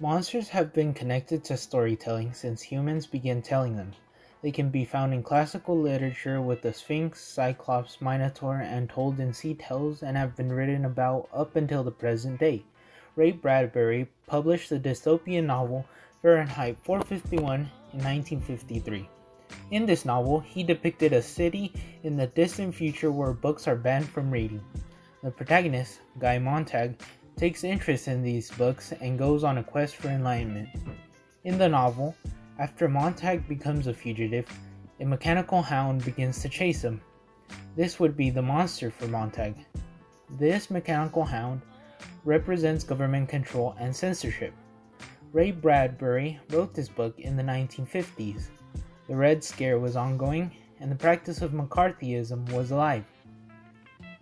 Monsters have been connected to storytelling since humans began telling them. They can be found in classical literature with the Sphinx, Cyclops, Minotaur, and told in sea tales and have been written about up until the present day. Ray Bradbury published the dystopian novel Fahrenheit 451 in 1953. In this novel, he depicted a city in the distant future where books are banned from reading. The protagonist, Guy Montag, takes interest in these books and goes on a quest for enlightenment. In the novel, after Montag becomes a fugitive, a mechanical hound begins to chase him. This would be the monster for Montag. This mechanical hound represents government control and censorship. Ray Bradbury wrote this book in the 1950s. The Red Scare was ongoing, and the practice of McCarthyism was alive.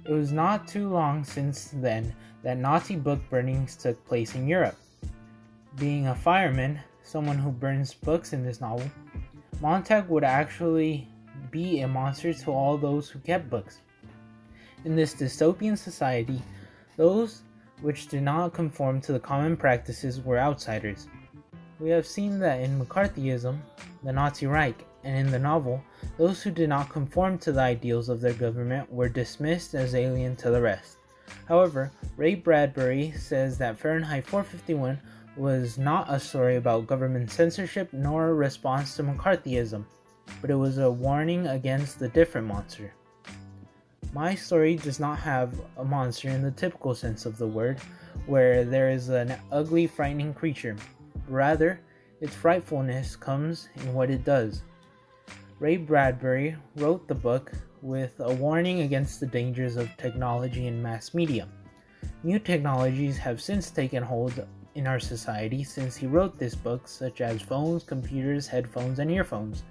It was not too long since then that Nazi book burnings took place in Europe. Being a fireman, someone who burns books in this novel, Montag would actually be a monster to all those who kept books. In this dystopian society, those which did not conform to the common practices were outsiders. We have seen that in McCarthyism, the Nazi Reich, and in the novel, those who did not conform to the ideals of their government were dismissed as alien to the rest. However, Ray Bradbury says that Fahrenheit 451 was not a story about government censorship nor a response to McCarthyism, but it was a warning against the different monster. My story does not have a monster in the typical sense of the word, where there is an ugly, frightening creature. Rather, its frightfulness comes in what it does. Ray Bradbury wrote the book with a warning against the dangers of technology and mass media. New technologies have since taken hold in our society since he wrote this book, such as phones, computers, headphones, and earphones.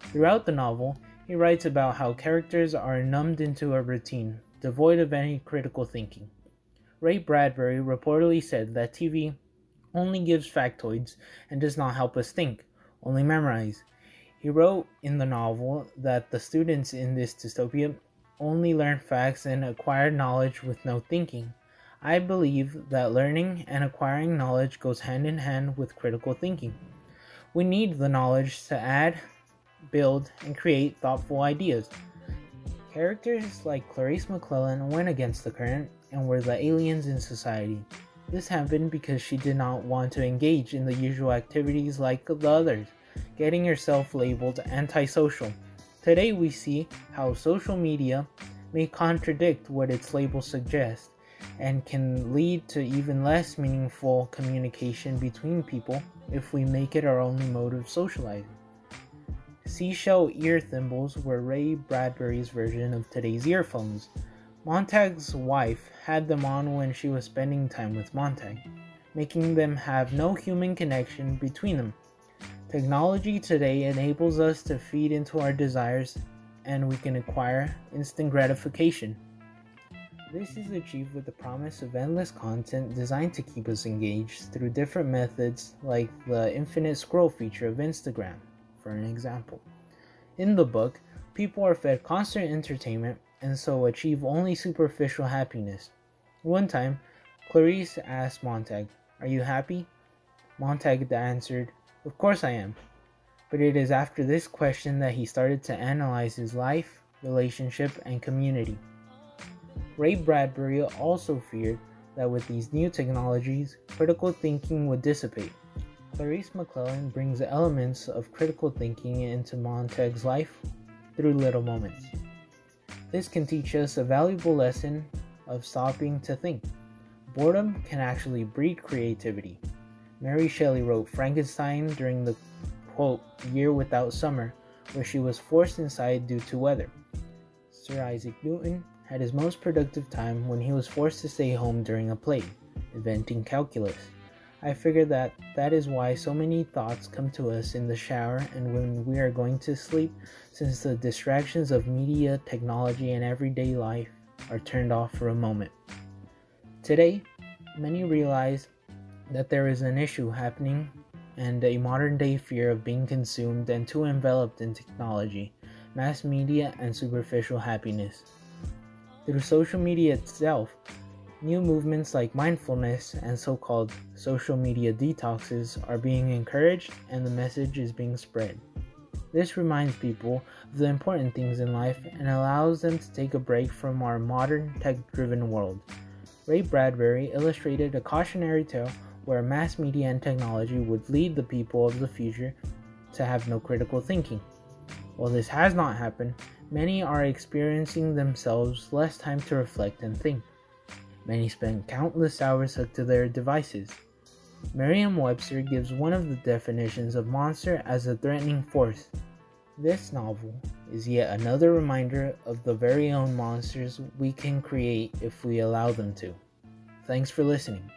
Throughout the novel, he writes about how characters are numbed into a routine, devoid of any critical thinking. Ray Bradbury reportedly said that TV only gives factoids and does not help us think, only memorize. He wrote in the novel that the students in this dystopia only learn facts and acquire knowledge with no thinking. I believe that learning and acquiring knowledge goes hand in hand with critical thinking. We need the knowledge to add build, and create thoughtful ideas. Characters like Clarisse McClellan went against the current and were the aliens in society. This happened because she did not want to engage in the usual activities like the others, getting yourself labeled antisocial. Today we see how social media may contradict what its labels suggest and can lead to even less meaningful communication between people if we make it our only mode of socializing. Seashell ear thimbles were Ray Bradbury's version of today's earphones. Montag's wife had them on when she was spending time with Montag, making them have no human connection between them. Technology today enables us to feed into our desires and we can acquire instant gratification. This is achieved with the promise of endless content designed to keep us engaged through different methods like the infinite scroll feature of Instagram for an example. In the book, people are fed constant entertainment and so achieve only superficial happiness. One time, Clarisse asked Montag, Are you happy? Montag answered, Of course I am. But it is after this question that he started to analyze his life, relationship, and community. Ray Bradbury also feared that with these new technologies, critical thinking would dissipate. Clarisse McClellan brings elements of critical thinking into Montag's life through little moments. This can teach us a valuable lesson of stopping to think. Boredom can actually breed creativity. Mary Shelley wrote Frankenstein during the quote year without summer, where she was forced inside due to weather. Sir Isaac Newton had his most productive time when he was forced to stay home during a plague, inventing calculus. I figure that that is why so many thoughts come to us in the shower and when we are going to sleep, since the distractions of media, technology, and everyday life are turned off for a moment. Today, many realize that there is an issue happening and a modern day fear of being consumed and too enveloped in technology, mass media, and superficial happiness. Through social media itself, New movements like mindfulness and so called social media detoxes are being encouraged, and the message is being spread. This reminds people of the important things in life and allows them to take a break from our modern tech driven world. Ray Bradbury illustrated a cautionary tale where mass media and technology would lead the people of the future to have no critical thinking. While this has not happened, many are experiencing themselves less time to reflect and think. Many spend countless hours hooked to their devices. Merriam Webster gives one of the definitions of monster as a threatening force. This novel is yet another reminder of the very own monsters we can create if we allow them to. Thanks for listening.